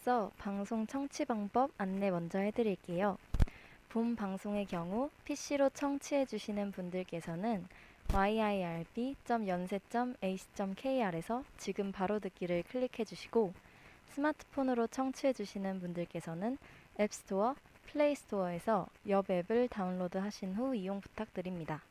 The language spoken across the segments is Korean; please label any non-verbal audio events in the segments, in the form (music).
앞서 방송 청취 방법 안내 먼저 해드릴게요. 본 방송의 경우 PC로 청취해 주시는 분들께서는 yirb.yonsei.ac.kr에서 지금 바로 듣기를 클릭해 주시고 스마트폰으로 청취해 주시는 분들께서는 앱스토어, 플레이스토어에서 옆 앱을 다운로드 하신 후 이용 부탁드립니다.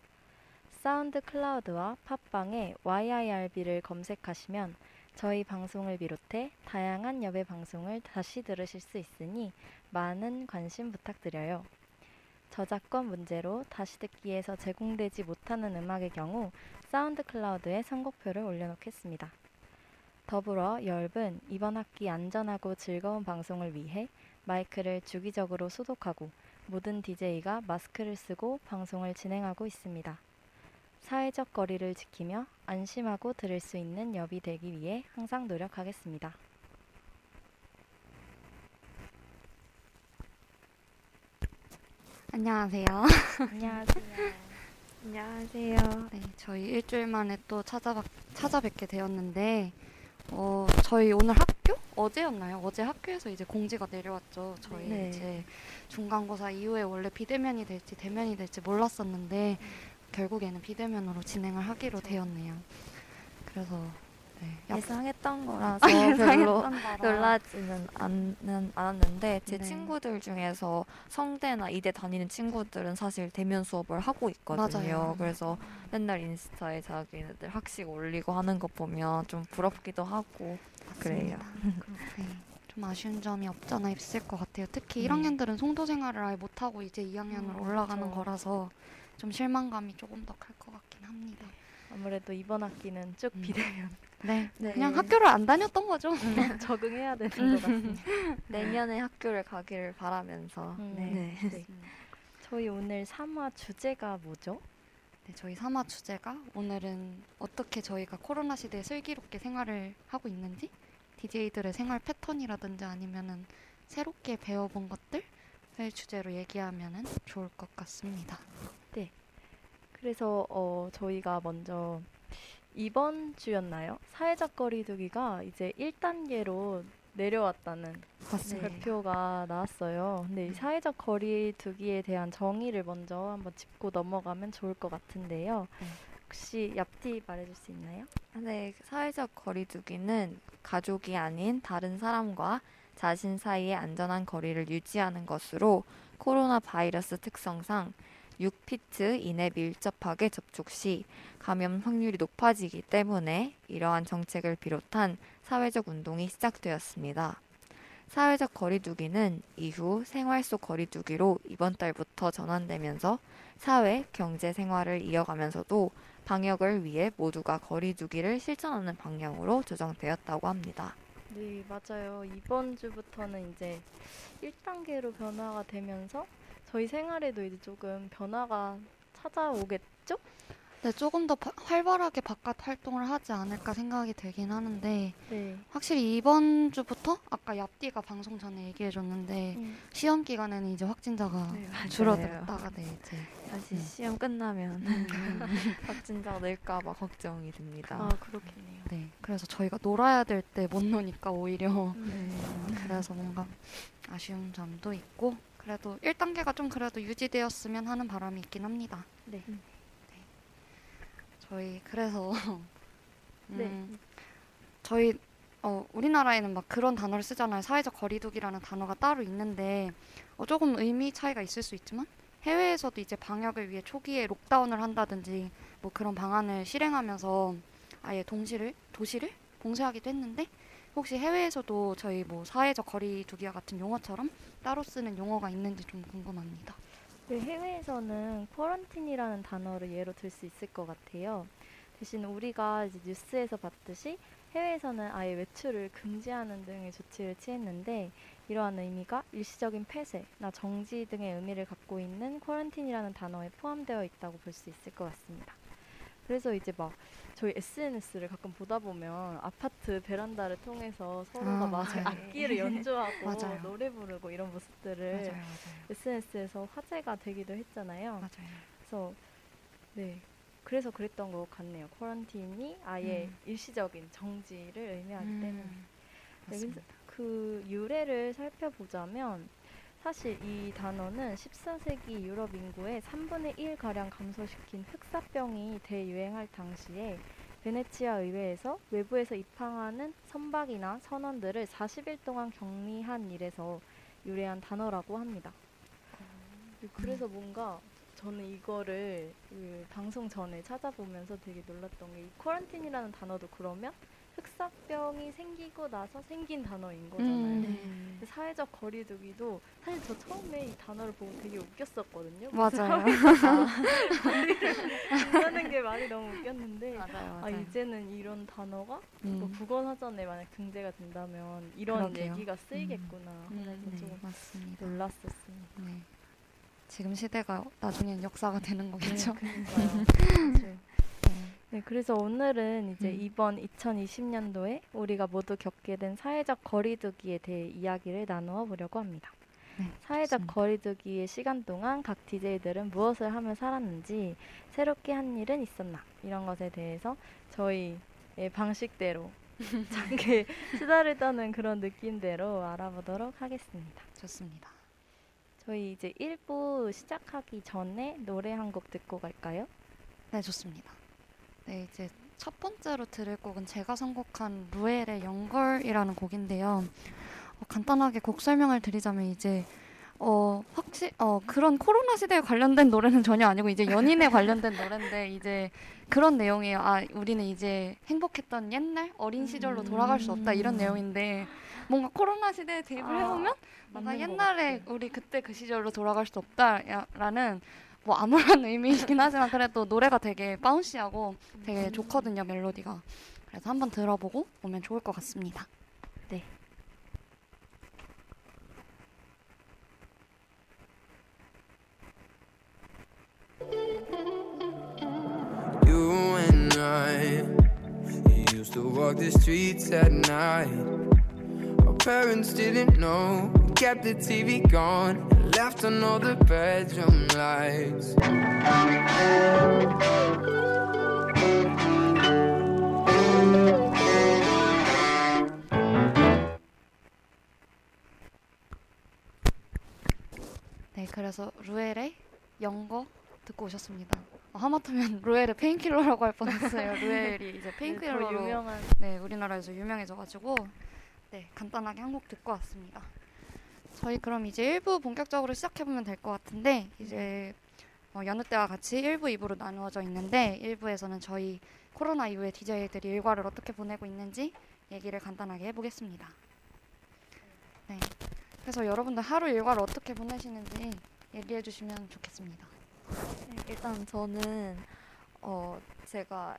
사운드 클라우드와 팟빵에 yirb를 검색하시면 저희 방송을 비롯해 다양한 여배 방송을 다시 들으실 수 있으니 많은 관심 부탁드려요. 저작권 문제로 다시 듣기에서 제공되지 못하는 음악의 경우 사운드 클라우드에 선곡표를 올려놓겠습니다. 더불어 열분 이번 학기 안전하고 즐거운 방송을 위해 마이크를 주기적으로 소독하고 모든 DJ가 마스크를 쓰고 방송을 진행하고 있습니다. 사회적 거리를 지키며 안심하고 들을 수 있는 엽이 되기 위해 항상 노력하겠습니다. 안녕하세요. 안녕하세요. (laughs) 안녕하세요. 네, 저희 일주일 만에 또 찾아뵙, 찾아뵙게 되었는데, 어, 저희 오늘 학교? 어제였나요? 어제 학교에서 이제 공지가 내려왔죠. 저희 네. 이제 중간고사 이후에 원래 비대면이 될지 대면이 될지 몰랐었는데, 결국에는 비대면으로 진행을 하기로 되었네요. 그래서, 네. 약- 예상했던 거라서 (laughs) 아, 별로. 놀라지는 않는, 않았는데 제 네. 친구들 중에서 성대나 이대 다니는 친구들은 사실 대면 수업을 하고 있거든요. 맞아요. 그래서 맨날 인스타에 자기네들 학식 올리고 하는 거 보면 좀 부럽기도 하고 그래요. 맞습니다. 네, 좀 아쉬운 점이 없잖아 있을 것 같아요. 특히 네. 1학년들은 송도 생활을 아예 못하고 이제 2학년으로 음, 올라가는 그쵸. 거라서 좀 실망감이 조금 더 클 것 같긴 합니다. 아무래도 이번 학기는 쭉 음. 비대면 네, 네. 그냥 학교를 안 다녔던 거죠. (laughs) 적응해야 되는 것 같습니다. 내년에 학교를 가기를 바라면서 음, 네. 네. 저희 오늘 3화 주제가 뭐죠? 네, 저희 3화 주제가 오늘은 어떻게 저희가 코로나 시대에 슬기롭게 생활을 하고 있는지 DJ들의 생활 패턴이라든지 아니면은 새롭게 배워본 것들을 주제로 얘기하면은 좋을 것 같습니다. 그래서 어, 저희가 먼저 이번 주였나요? 사회적 거리두기가 이제 1단계로 내려왔다는 맞습니다. 발표가 나왔어요. 근데 이 사회적 거리두기에 대한 정의를 먼저 한번 짚고 넘어가면 좋을 것 같은데요. 네. 혹시 얍티 말해줄 수 있나요? 네, 사회적 거리두기는 가족이 아닌 다른 사람과 자신 사이의 안전한 거리를 유지하는 것으로 코로나 바이러스 특성상 6피트 이내 밀접하게 접촉 시 감염 확률이 높아지기 때문에 이러한 정책을 비롯한 사회적 운동이 시작되었습니다. 사회적 거리두기는 이후 생활 속 거리두기로 이번 달부터 전환되면서 사회, 경제 생활을 이어가면서도 방역을 위해 모두가 거리두기를 실천하는 방향으로 조정되었다고 합니다. 네, 맞아요. 이번 주부터는 이제 1단계로 변화가 되면서 저희 생활에도 이제 조금 변화가 찾아오겠죠? 네, 조금 더 바- 활발하게 바깥 활동을 하지 않을까 생각이 들긴 하는데 네. 확실히 이번 주부터 아까 얍디가 방송 전에 얘기해 줬는데 음, 시험 기간에는 이제 확진자가 네, 맞아요. 줄어들었다가 네 이제 다시 음. 시험 끝나면 (laughs) 확진자가 늘까 봐 걱정이 됩니다. 아, 그렇겠네요. 네 그래서 저희가 놀아야 될 때 못 노니까 오히려 네. 그래서 뭔가 아쉬운 점도 있고 그래도 1단계가 좀 그래도 유지되었으면 하는 바람이 있긴 합니다. 네. 저희 그래서 (laughs) 네. 음, 저희 어, 우리나라에는 막 그런 단어를 쓰잖아요. 사회적 거리두기라는 단어가 따로 있는데 어, 조금 의미 차이가 있을 수 있지만 해외에서도 이제 방역을 위해 초기에 록다운을 한다든지 뭐 그런 방안을 실행하면서 아예 동시를 도시를 봉쇄하기도 했는데 혹시 해외에서도 저희 뭐 사회적 거리두기와 같은 용어처럼 따로 쓰는 용어가 있는지 좀 궁금합니다. 네, 해외에서는 쿼런틴이라는 단어를 예로 들 수 있을 것 같아요. 대신 우리가 이제 뉴스에서 봤듯이 해외에서는 아예 외출을 금지하는 등의 조치를 취했는데 이러한 의미가 일시적인 폐쇄나 정지 등의 의미를 갖고 있는 쿼런틴이라는 단어에 포함되어 있다고 볼 수 있을 것 같습니다. 그래서 이제 막 저희 SNS를 가끔 보다 보면 아파트 베란다를 통해서 서로가 아, 막 맞아요. 악기를 연주하고. (laughs) 노래 부르고 이런 모습들을 맞아요, 맞아요, SNS에서 화제가 되기도 했잖아요. 그래서 네 그래서 그랬던 것 같네요. 쿼런틴이 아예 음. 일시적인 정지를 의미하기 때문에 음, 네, 맞습니다. 그 유래를 살펴보자면 사실 이 단어는 14세기 유럽 인구의 3분의 1 가량 감소시킨 흑사병이 대유행할 당시에 베네치아 의회에서 외부에서 입항하는 선박이나 선원들을 40일 동안 격리한 일에서 유래한 단어라고 합니다. 그래서 뭔가 저는 이거를 그 방송 전에 찾아보면서 되게 놀랐던 게 이 쿼런틴이라는 단어도 그러면 흑사병이 생기고 나서 생긴 단어인 거잖아요. 음, 네. 사회적 거리두기도 사실 저 처음에 이 단어를 보고 되게 웃겼었거든요. 맞아요. 하는 (laughs) 게 말이 너무 웃겼는데 맞아요, 아 이제는 이런 단어가 음, 뭐 국어사전에 만약 등재가 된다면 이런 그러게요. 얘기가 쓰이겠구나 음, 네, 좀 맞습니다. 놀랐었습니다. 네. 지금 시대가 나중엔 역사가 되는 거겠죠. 그러니까요. (laughs) 그쵸. 네, 그래서 오늘은 이제 음. 이번 2020년도에 우리가 모두 겪게 된 사회적 거리두기에 대해 이야기를 나누어 보려고 합니다. 네, 사회적 좋습니다. 거리두기의 시간 동안 각 DJ들은 무엇을 하며 살았는지, 새롭게 한 일은 있었나, 이런 것에 대해서 저희의 방식대로 (laughs) 장게 수다를 떠는 그런 느낌대로 알아보도록 하겠습니다. 좋습니다. 저희 이제 1부 시작하기 전에 노래 한 곡 듣고 갈까요? 네, 좋습니다. 네, 이제 첫 번째로 들을 곡은 제가 선곡한 루엘의 연걸이라는 곡인데요. 어, 간단하게 곡 설명을 드리자면 이제 어 확실 어 그런 코로나 시대에 관련된 노래는 전혀 아니고 이제 연인에 (laughs) 관련된 노래인데 이제 그런 내용이에요. 아 우리는 이제 행복했던 옛날 어린 시절로 돌아갈 수 없다 이런 음. 내용인데 뭔가 코로나 시대에 대입을 아, 해보면 뭔가 옛날에. 우리 그때 그 시절로 돌아갈 수 없다라는 뭐 아무런 의미이긴 하지만 그래도 노래가 되게 바운시하고 되게 음. 좋거든요 멜로디가 그래서 한번 들어보고 오면 좋을 것 같습니다. To walk the streets at night. Our parents didn't know, kept the TV gone, left on all the bedroom lights. 네 그래서 루엘의 영거 듣고 오셨습니다. 어, 하마터면 루엘의 Painkiller라고 할 뻔했어요. (laughs) 루엘이 이제 네, 더 Painkiller로 유명한 네, 우리나라에서 유명해져가지고 네, 간단하게 한 곡 듣고 왔습니다. 저희 그럼 이제 1부 본격적으로 시작해보면 될 것 같은데 이제 어, 여느 때와 같이 1부, 2부로 나누어져 있는데 1부에서는 저희 코로나 이후에 DJ들이 일과를 어떻게 보내고 있는지 얘기를 간단하게 해보겠습니다. 네, 그래서 여러분들 하루 일과를 어떻게 보내시는지 얘기해 주시면 좋겠습니다. 네, 일단 저는 어 제가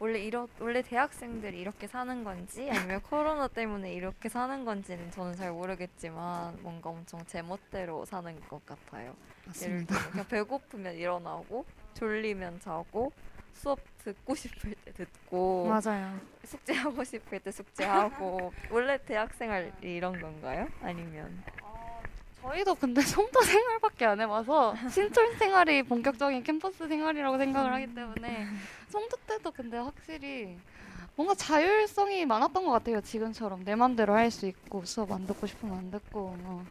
원래 이러 원래 대학생들이 이렇게 사는 건지 아니면 (laughs) 코로나 때문에 이렇게 사는 건지는 저는 잘 모르겠지만 뭔가 엄청 제멋대로 사는 것 같아요. 예를 맞습니다. 들면 그냥 배고프면 일어나고 졸리면 자고 수업 듣고 싶을 때 듣고 맞아요. 숙제하고 싶을 때 숙제하고 원래 대학생활이 이런 건가요? 아니면 저희도 근데 (laughs) 송도 생활밖에 안 해봐서 신촌 생활이 본격적인 캠퍼스 생활이라고 생각을 하기 때문에 송도 때도 근데 확실히 뭔가 자율성이 많았던 것 같아요. 지금처럼 내 맘대로 할 수 있고 수업 안 듣고 싶으면 안 듣고 뭐.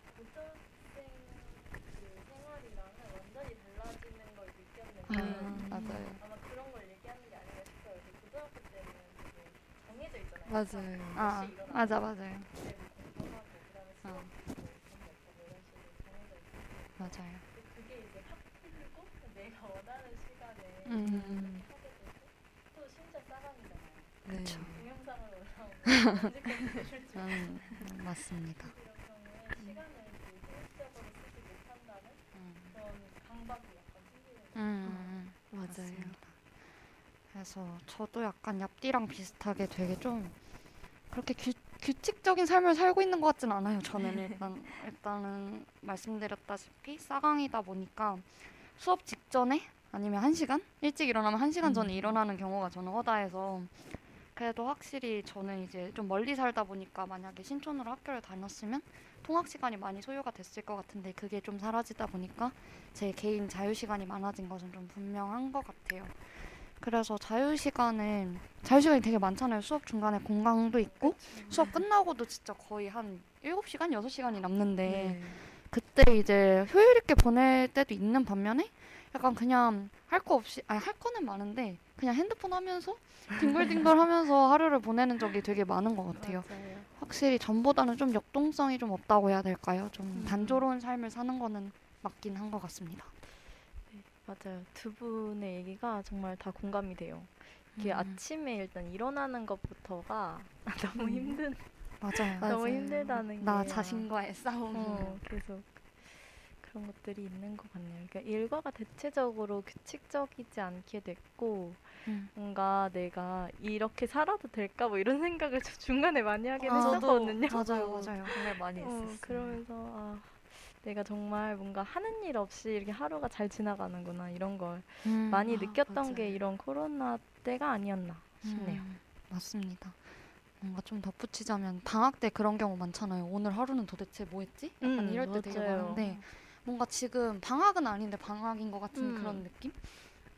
아, 음. 맞아요. 아마 그런 걸 얘기하는 게 아닌가 싶어요. 그 고등학교 때는 정해져 있잖아요. 맞아요. 아, 맞아 맞아요. 그때 뭐 공부하고 그다음에 수업 어. 듣고 재미없고 뭐 이런 식으로 정해져 있어요. 맞아요. 그게 이제 확 풀리고 내가 원하는 시간에 음. 하게 되고 또 심지어 싸가지잖아요. 네. 그쵸. 동영상으로 (laughs) 음, 맞습니다. 음, 음, 맞아요. 맞습니다. 그래서 저도 약간 얍디랑 비슷하게 되게 좀 그렇게 규, 규칙적인 삶을 살고 있는 것 같진 않아요. 저는 일단 일단은 말씀드렸다시피 싸강이다 보니까 수업 직전에 아니면 한 시간 일찍 일어나면 한 시간 전에 음. 일어나는 경우가 저는 허다해서 그래도 확실히 저는 이제 좀 멀리 살다 보니까 만약에 신촌으로 학교를 다녔으면 통학 시간이 많이 소요가 됐을 것 같은데 그게 좀 사라지다 보니까 제 개인 자유 시간이 많아진 것은 좀 분명한 것 같아요. 그래서 자유 시간은 자유 시간이 되게 많잖아요. 수업 중간에 공강도 있고 수업 끝나고도 진짜 거의 한 7시간, 6시간이 남는데 네. 그때 이제 효율 있게 보낼 때도 있는 반면에 약간 그냥 할 거 없이 아니 할 거는 많은데 그냥 핸드폰 하면서 뒹굴뒹굴 하면서 하루를 보내는 적이 되게 많은 것 같아요. 맞아요. 확실히 전보다는 좀 역동성이 좀 없다고 해야 될까요? 좀 음. 단조로운 삶을 사는 거는 맞긴 한 것 같습니다. 맞아요. 두 분의 얘기가 정말 다 공감이 돼요. 이게 음. 아침에 일단 일어나는 것부터가 (laughs) 너무 음. 힘든, 맞아요. 맞아요. 너무 힘들다는 게 나 자신과의 싸움. 어, 계속 그런 것들이 있는 것 같네요. 그러니까 일과가 대체적으로 규칙적이지 않게 됐고 음. 뭔가 내가 이렇게 살아도 될까 뭐 이런 생각을 저 중간에 많이 하긴 아, 했었거든요. 맞아요, 맞아요. 정말 많이 어, 있었어요. 그러면서 아, 내가 정말 뭔가 하는 일 없이 이렇게 하루가 잘 지나가는구나 이런 걸 음. 많이 아, 느꼈던 게 맞아요. 이런 코로나 때가 아니었나 싶네요. 음, 맞습니다. 뭔가 좀 덧붙이자면 방학 때 그런 경우 많잖아요. 오늘 하루는 도대체 뭐 했지? 약간 음, 이럴 때 되게 맞아요. 많은데 뭔가 지금 방학은 아닌데 방학인 것 같은 음. 그런 느낌?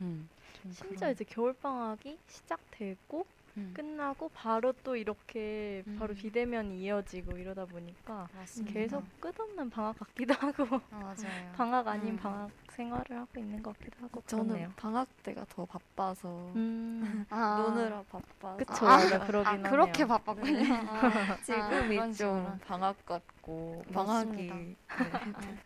음, 좀 심지어 그런- 이제 겨울 방학이 시작되고 음, 끝나고 바로 또 이렇게 바로 음. 비대면이 이어지고 이러다 보니까 맞습니다. 계속 끝없는 방학 같기도 하고 아, (laughs) 맞아요. 방학 아닌 음. 방학 생활을 하고 있는 것 같기도 하고 저는 그렇네요. 방학 때가 더 바빠서 음, (laughs) 아, 노느라 바빠서 그쵸. 아, 그러긴 아, 하네요. 그렇게 바빴군요. 아, (laughs) 아, 지금이 그런 좀 식으로. 방학 같고 방학이 맞습니다. 네,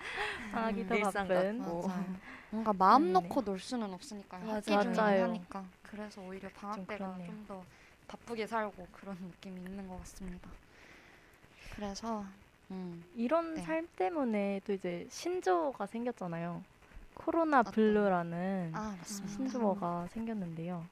방학이 더 일상 바쁜. 뭔가 마음 재밌네. 놓고 놀 수는 없으니까요. 맞아요. 학기. 하니까. 그래서 오히려 방학 좀 때가 그렇네요. 좀더 바쁘게 살고 그런 느낌이 있는 것 같습니다. 그래서 음, 이런 네. 삶 때문에 또 이제 신조어가 생겼잖아요. 코로나? 블루라는 아 맞습니다. 신조어가 생겼는데요.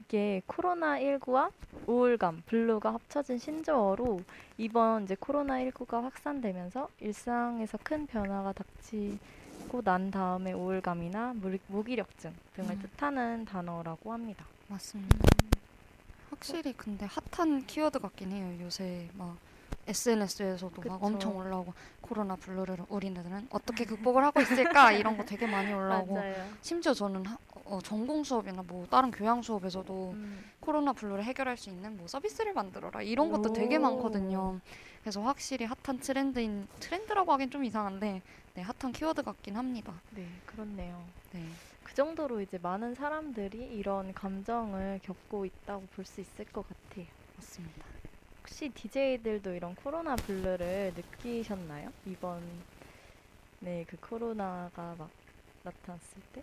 이게 코로나19와 우울감, 블루가 합쳐진 신조어로 이번 이제 코로나19가 확산되면서 일상에서 큰 변화가 닥치고 난 다음에 우울감이나 무, 무기력증 등을 음. 뜻하는 단어라고 합니다. 맞습니다. 확실히 근데 핫한 키워드 같긴 해요. 요새 막 SNS에서도 막 그쵸. 엄청 올라오고 코로나 블루를 우리네들은 어떻게 (laughs) 극복을 하고 있을까 이런 거 되게 많이 올라오고 맞아요. 심지어 저는 하- 어, 전공 수업이나 뭐 다른 교양 수업에서도 음. 코로나 블루를 해결할 수 있는 뭐 서비스를 만들어라 이런 것도 되게 오. 많거든요. 그래서 확실히 핫한 트렌드인 트렌드라고 하긴 좀 이상한데 네, 핫한 키워드 같긴 합니다. 네, 그렇네요. 네. 그 정도로 이제 많은 사람들이 이런 감정을 겪고 있다고 볼 수 있을 것 같아요. 맞습니다. 혹시 DJ들도 이런 코로나 블루를 느끼셨나요? 이번 네 그 코로나가 막 나타났을 때?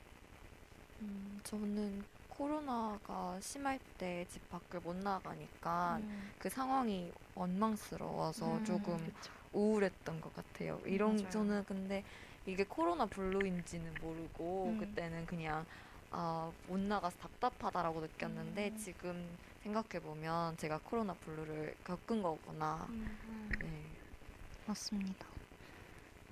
음, 저는 코로나가 심할 때 집 밖을 못 나가니까 음, 그 상황이 원망스러워서 음, 조금 그쵸. 우울했던 것 같아요. 이런 맞아요. 저는 근데 이게 코로나 블루인지는 모르고 음. 그때는 그냥 아, 못 나가서 답답하다라고 느꼈는데 음. 지금 생각해 보면 제가 코로나 블루를 겪은 거구나. 네. 맞습니다.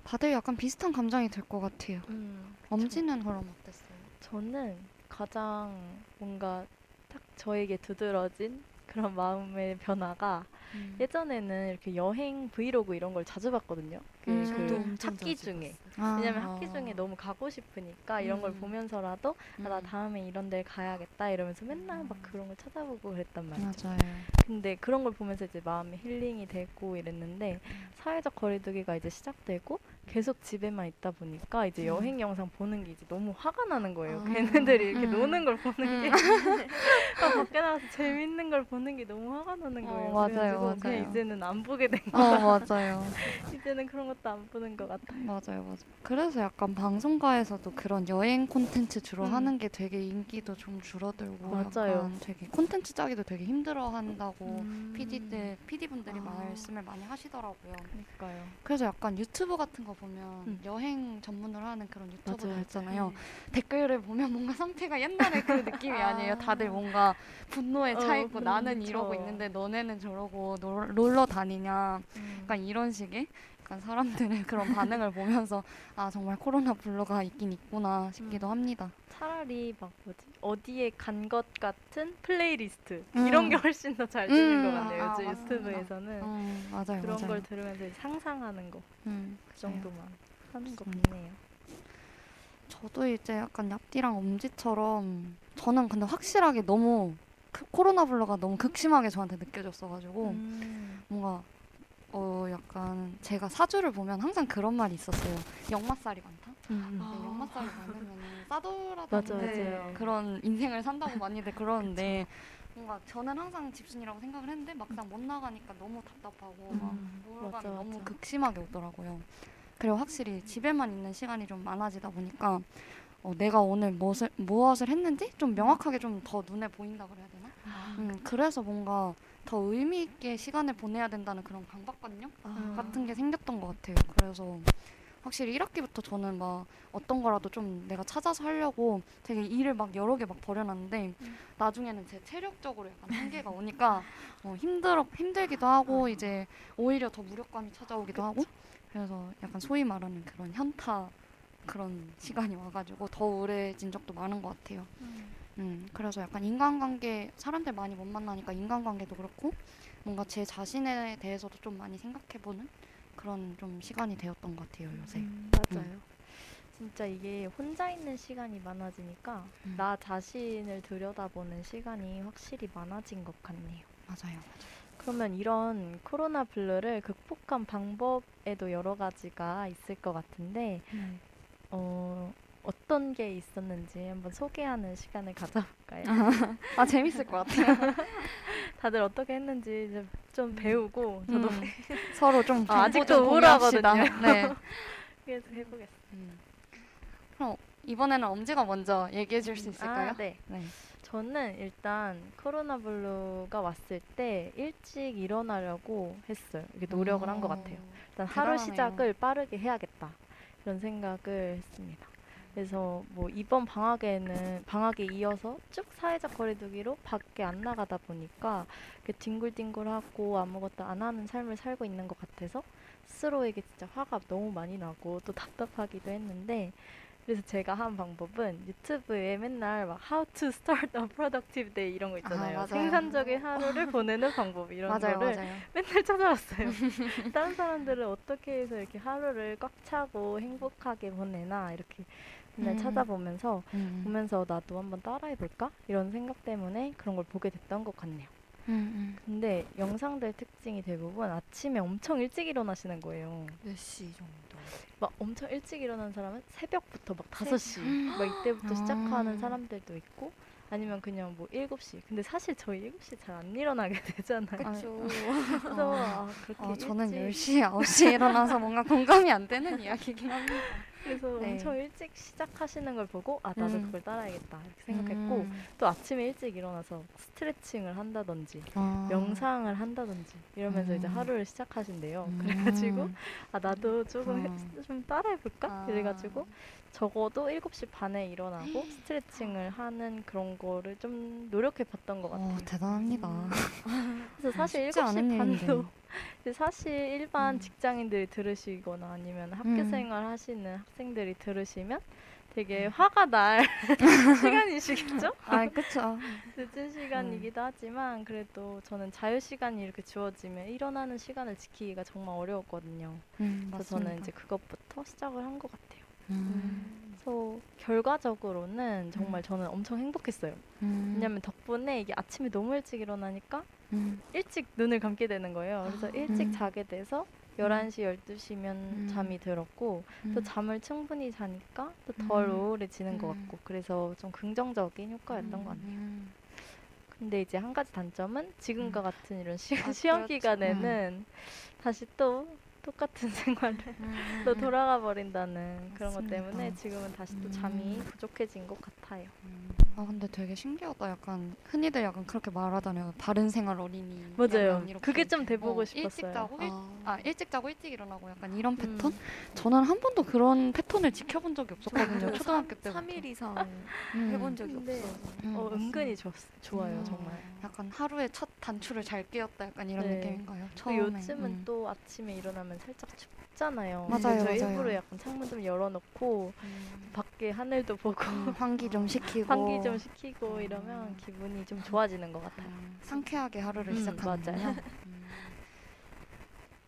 다들 약간 비슷한 감정이 들 것 같아요. 음, 엄지는 그럼 어땠어요? 저는 가장 뭔가 딱 저에게 두드러진 그런 마음의 변화가 음. 예전에는 이렇게 여행 브이로그 이런 걸 자주 봤거든요. 그, 음. 그 학기 중에. 아, 왜냐면 아. 학기 중에 너무 가고 싶으니까 이런 걸 음. 보면서라도 아, 나 음. 다음에 이런 데를 가야겠다 이러면서 맨날 막 음. 그런 걸 찾아보고 그랬단 말이죠. 맞아요. 근데 그런 걸 보면서 이제 마음이 힐링이 되고 이랬는데 음. 사회적 거리두기가 이제 시작되고 계속 집에만 있다 보니까 이제 음. 여행 영상 보는 게 이제 너무 화가 나는 거예요. 아. 걔네들이 이렇게 음. 노는 걸 보는 게 (laughs) 아, 밖에 나가서 재밌는 걸 보는 게 너무 화가 나는 어, 거예요. 맞아요, 그래가지고 그냥 맞아요. 이제는 안 보게 된 거. 어 맞아요. (laughs) 이제는 그런 것도 안 보는 것 같아. 맞아요, 맞아요. 그래서 약간 방송가에서도 그런 여행 콘텐츠 주로 음. 하는 게 되게 인기도 좀 줄어들고 맞아요. 약간 되게 콘텐츠 짜기도 되게 힘들어한다고 음. PD들, PD분들이 아. 말씀을 많이 하시더라고요. 그러니까요. 그래서 약간 유튜브 같은 거 보면 음. 여행 전문으로 하는 그런 맞아요, 있잖아요. 댓글을 보면 뭔가 상태가 옛날에 그 (laughs) 느낌이 아 니에요. 다들 뭔가 분노에 어, 차 있고 분- 나는 그쵸. 이러고 있는데 너네는 저러고 놀, 놀러 다니냐. 음. 약간 이런 식의 약간 사람들의 (laughs) 그런 반응을 보면서 아 정말 코로나 블루가 있긴 있구나 싶기도 음. 합니다. 차라리 막 뭐지 어디에 간 것 같은 플레이리스트 음. 이런 게 훨씬 더잘 되는 음. 것 같아요. 아, 요즘 맞습니다. 유튜브에서는 음, 맞아요, 그런 맞아요. 걸 들으면서 상상하는 거그 음, 정도만 하는 것. 같네요. 저도 이제 약간 얍디랑 엄지처럼 저는 근데 확실하게 너무 그 코로나 블루가 너무 극심하게 저한테 느껴졌어가지고 음. 뭔가 어 약간 제가 사주를 보면 항상 그런 말이 있었어요. 역마살이 많다. 음. 네, 역마살이 많으면 싸돌아다니는. 그런 인생을 산다고 많이들 그러는데 뭔가 저는 항상 집순이라고 생각을 했는데 막상 못 나가니까 너무 답답하고 막 음, 우울감이 맞아, 너무 맞아. 극심하게 오더라고요. 그리고 확실히 집에만 있는 시간이 좀 많아지다 보니까 어, 내가 오늘 무엇을, 무엇을 했는지 좀 명확하게 좀 더 눈에 보인다 그래야 되나? 아. 음, 그래서 뭔가 더 의미 있게 시간을 보내야 된다는 그런 강박관념 아. 같은 게 생겼던 것 같아요. 그래서 확실히 1학기부터 저는 막 어떤 거라도 좀 내가 찾아서 하려고 되게 일을 막 여러 개막 버려놨는데 음. 나중에는 제 체력적으로 약간 (laughs) 한계가 오니까 어, 힘들어 힘들기도 하고 이제 오히려 더 무력감이 찾아오기도 하고 그래서 약간 소위 말하는 그런 현타 그런 시간이 와가지고 더 우울해진 적도 많은 것 같아요. 음, 그래서 약간 인간관계 사람들 많이 못 만나니까 인간관계도 그렇고 뭔가 제 자신에 대해서도 좀 많이 생각해보는 그런 좀 시간이 되었던 것 같아요 요새. 음, 맞아요. 진짜 이게 혼자 있는 시간이 많아지니까 음. 나 자신을 들여다보는 시간이 확실히 많아진 것 같네요. 맞아요. 그러면 이런 코로나 블루를 극복한 방법에도 여러 가지가 있을 것 같은데 어, 어떤 게 있었는지 한번 소개하는 시간을 가져볼까요? 아 (laughs) 재밌을 것 같아요. (laughs) 다들 어떻게 했는지 이제 좀 배우고 저도 음, (laughs) 서로 좀 아, 공유합시다. 우울하거든요. 네. 계속 해보겠습니다. 음. 그럼 이번에는 엄지가 먼저 얘기해 줄 수 있을까요? 아, 네. 네. 저는 일단 코로나 블루가 왔을 때 일찍 일어나려고 했어요. 이게 노력을 한 것 같아요. 일단 하루 대단하네요. 시작을 빠르게 해야겠다 이런 생각을 했습니다. 그래서 뭐 이번 방학에는 방학에 이어서 쭉 사회적 거리두기로 밖에 안 나가다 보니까 뒹굴뒹굴하고 아무것도 안 하는 삶을 살고 있는 것 같아서 스스로에게 진짜 화가 너무 많이 나고 또 답답하기도 했는데 그래서 제가 한 방법은 유튜브에 맨날 막 How to start a productive day 이런 거 있잖아요. 맞아요. 생산적인 하루를 (laughs) 보내는 방법 이런 맞아요, 거를 맞아요. 맨날 찾아봤어요. (laughs) 다른 사람들은 어떻게 해서 이렇게 하루를 꽉 차고 행복하게 보내나 이렇게 음. 찾아보면서 음. 보면서 나도 한번 따라해볼까 이런 생각 때문에 그런 걸 보게 됐던 것 같네요. 음, 근데 영상들 특징이 대부분 아침에 엄청 일찍 일어나시는 거예요. 몇 시 정도? 막 엄청 일찍 일어나는 사람은 새벽부터 막 5시 막 이때부터 아. 시작하는 사람들도 있고 아니면 그냥 뭐 7시. 근데 사실 저희 7시 잘 안 일어나게 (laughs) 되잖아요. 그쵸. 그래서 아, 그렇게 어, 저는 일찍 10시, 9시에 일어나서 뭔가 공감이 안 되는 이야기긴 합니다. 그래서 네. 엄청 일찍 시작하시는 걸 보고 아 나도 음. 그걸 따라야겠다 이렇게 생각했고 음. 또 아침에 일찍 일어나서 스트레칭을 한다든지 아. 명상을 한다든지 이러면서 이제 음. 하루를 시작하신대요. 음. 그래가지고 아 나도 조금 해- 음. 좀 따라해볼까 아. 이래가지고 적어도 7시 반에 일어나고 스트레칭을 하는 그런 거를 좀 노력해 봤던 것 같아요. 어, 대단합니다. 그래서 사실 쉽지 7시 않은 반도 사실 일반 음. 직장인들이 들으시거나 아니면 학교 음. 생활 하시는 학생들이 들으시면 되게 음. 화가 날 (laughs) 시간이시겠죠? 아, 그쵸. 늦은 시간이기도 하지만 그래도 저는 자유 시간이 이렇게 주어지면 일어나는 시간을 지키기가 정말 어려웠거든요. 음, 그래서 맞습니다. 저는 이제 그것부터 시작을 한 것 같아요. 음. 그래서 결과적으로는 정말 저는 엄청 행복했어요. 음. 왜냐면 덕분에 이게 아침에 너무 일찍 일어나니까 음. 일찍 눈을 감게 되는 거예요. 그래서 일찍 음. 자게 돼서 11시, 12시면 음. 잠이 들었고 음. 또 잠을 충분히 자니까 또덜 음. 우울해지는 것 음. 같고 그래서 좀 긍정적인 효과였던 것 같아요. 음. 근데 이제 한 가지 단점은 지금과 음. 같은 이런 시, 아, 시험 그렇죠. 기간에는 다시 또 똑같은 (laughs) 생활을 음. 또 돌아가 버린다는 그런 것 맞습니다. 때문에 지금은 다시 또 잠이 음. 부족해진 것 같아요. 아 근데 되게 신기하다. 약간 흔히들 약간 그렇게 말하잖아요. 바른 생활 어린이. 맞아요. 그게 좀 돼보고 어, 싶었어요. 일찍 자고 일, 아, 아 일찍 자고 일찍 일어나고 약간 이런 음. 패턴? 저는 한 번도 그런 패턴을 지켜본 적이 없었거든요. 초등학교 때부터. 3일 이상 음. 해본 적이 없어서. 음, 어, 은근히 좋, 좋아요, 음. 정말. 약간 하루에 첫 단추를 잘 끼웠다 약간 이런 네. 느낌인가요? 그 처음에. 요즘은 음. 또 아침에 일어나면 살짝 춥 잖아요. 맞아요, 그래서 맞아요. 일부러 약간 창문 좀 열어놓고 음. 밖에 하늘도 보고 음, 환기 좀 시키고 환기 좀 시키고 음. 이러면 기분이 좀 좋아지는 것 같아요. 음, 상쾌하게 하루를 음, 시작하는군요. 맞아요. 음.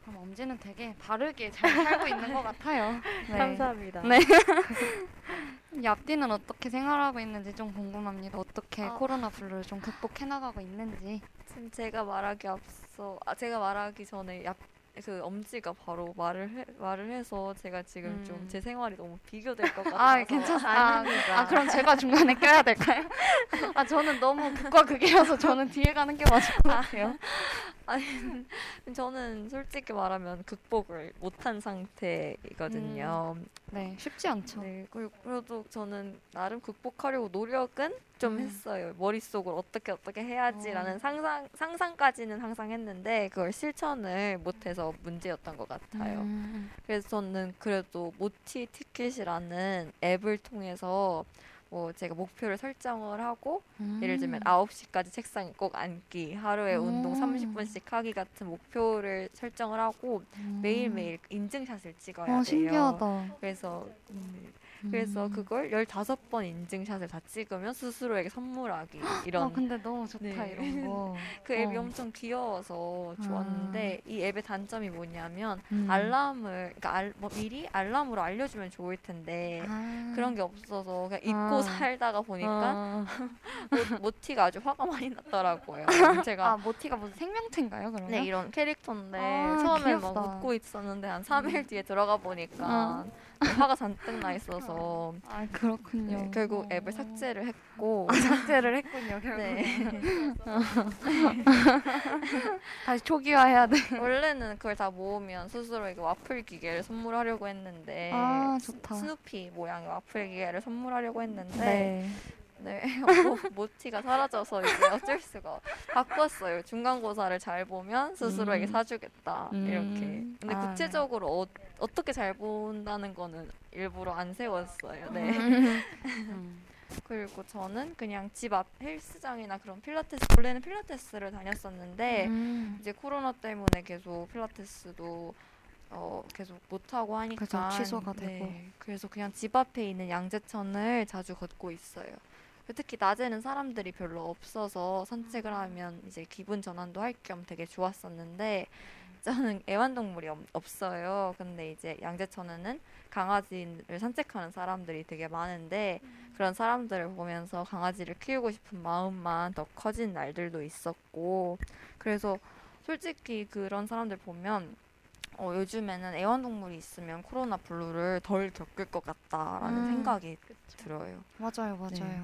그럼 엄지는 되게 바르게 잘 살고 있는 것 같아요. (laughs) 네. 감사합니다. 네. (laughs) 이 앞뒤는 어떻게 생활하고 있는지 좀 궁금합니다. 어떻게 아. 코로나 블루를 좀 극복해 나가고 있는지. 지금 제가 말하기 앞서 아 제가 말하기 전에 약, 그 엄지가 바로 말을 해, 말을 해서 제가 지금 음. 좀제 생활이 너무 비교될 것 (laughs) 같아서 아, 괜찮아. 아, 아, 그럼 제가 중간에 껴야 될까요? (laughs) 아, 저는 너무 극과 극이라서 저는 뒤에 가는 게 맞을 것 같아요. (laughs) 저는 솔직히 말하면 극복을 못한 상태이거든요. 네, 쉽지 않죠. 네, 그리고 그래도 저는 나름 극복하려고 노력은 좀 음. 했어요. 머릿속으로 어떻게 어떻게 해야지라는 어. 상상 상상까지는 항상 했는데 그걸 실천을 못해서 문제였던 것 같아요. 음, 그래서 저는 그래도 모티 티켓이라는 앱을 통해서 뭐 제가 목표를 설정을 하고 음. 예를 들면 9시까지 책상에 꼭 앉기, 하루에 음. 운동 30분씩 하기 같은 목표를 설정을 하고 음. 매일매일 인증샷을 찍어야 어, 돼요. 신기하다. 그래서 음, 그래서 음. 그걸 15번 인증샷을 다 찍으면 스스로에게 선물하기 이런 아, 근데 너무 좋다, 네. 이런 거. (laughs) 그 앱이 어. 엄청 귀여워서 좋았는데 이 앱의 단점이 뭐냐면 음. 알람을 그러니까 알, 뭐 미리 알람으로 알려주면 좋을 텐데 아. 그런 게 없어서 그냥 잊고 아. 살다가 보니까 아, (laughs) 모- 모티가 아주 화가 많이 났더라고요. (laughs) 제가 아, 모티가 무슨 생명체인가요, 그러면? 네 이런 캐릭터인데 아, 처음에 귀엽다. 막 웃고 있었는데 한 3일 뒤에 들어가 보니까 어. 화가 잔뜩 나 있어서 아, 그렇군요. 네, 결국 어. 앱을 삭제를 했고 아, 삭제를 했군요, 결국. 네. (laughs) 다시 초기화해야 돼. 원래는 그걸 다 모으면 스스로에게 와플 기계를 선물하려고 했는데 아, 좋다. 스누피 모양의 와플 기계를 선물하려고 했는데 네. 네, (laughs) 모, 모티가 사라져서 이제 어쩔 수가 바꿨어요. 중간고사를 잘 보면 스스로에게 음. 사주겠다 음. 이렇게. 근데 아, 구체적으로 어, 어떻게 잘 본다는 거는 일부러 안 세웠어요. 네. 음. (laughs) 그리고 저는 그냥 집 앞 헬스장이나 그런 필라테스 원래는 필라테스를 다녔었는데 음. 이제 코로나 때문에 계속 필라테스도 어, 계속 못 하고 하니까 그죠, 취소가 되고. 네, 그래서 그냥 집 앞에 있는 양재천을 자주 걷고 있어요. 특히 낮에는 사람들이 별로 없어서 산책을 음. 하면 이제 기분 전환도 할 겸 되게 좋았었는데 저는 애완동물이 없, 없어요. 근데 이제 양재천에는 강아지를 산책하는 사람들이 되게 많은데 그런 사람들을 보면서 강아지를 키우고 싶은 마음만 더 커진 날들도 있었고 그래서 솔직히 그런 사람들 보면 어, 요즘에는 애완동물이 있으면 코로나 블루를 덜 겪을 것 같다라는 음. 생각이 그쵸. 들어요. 맞아요, 맞아요. 네.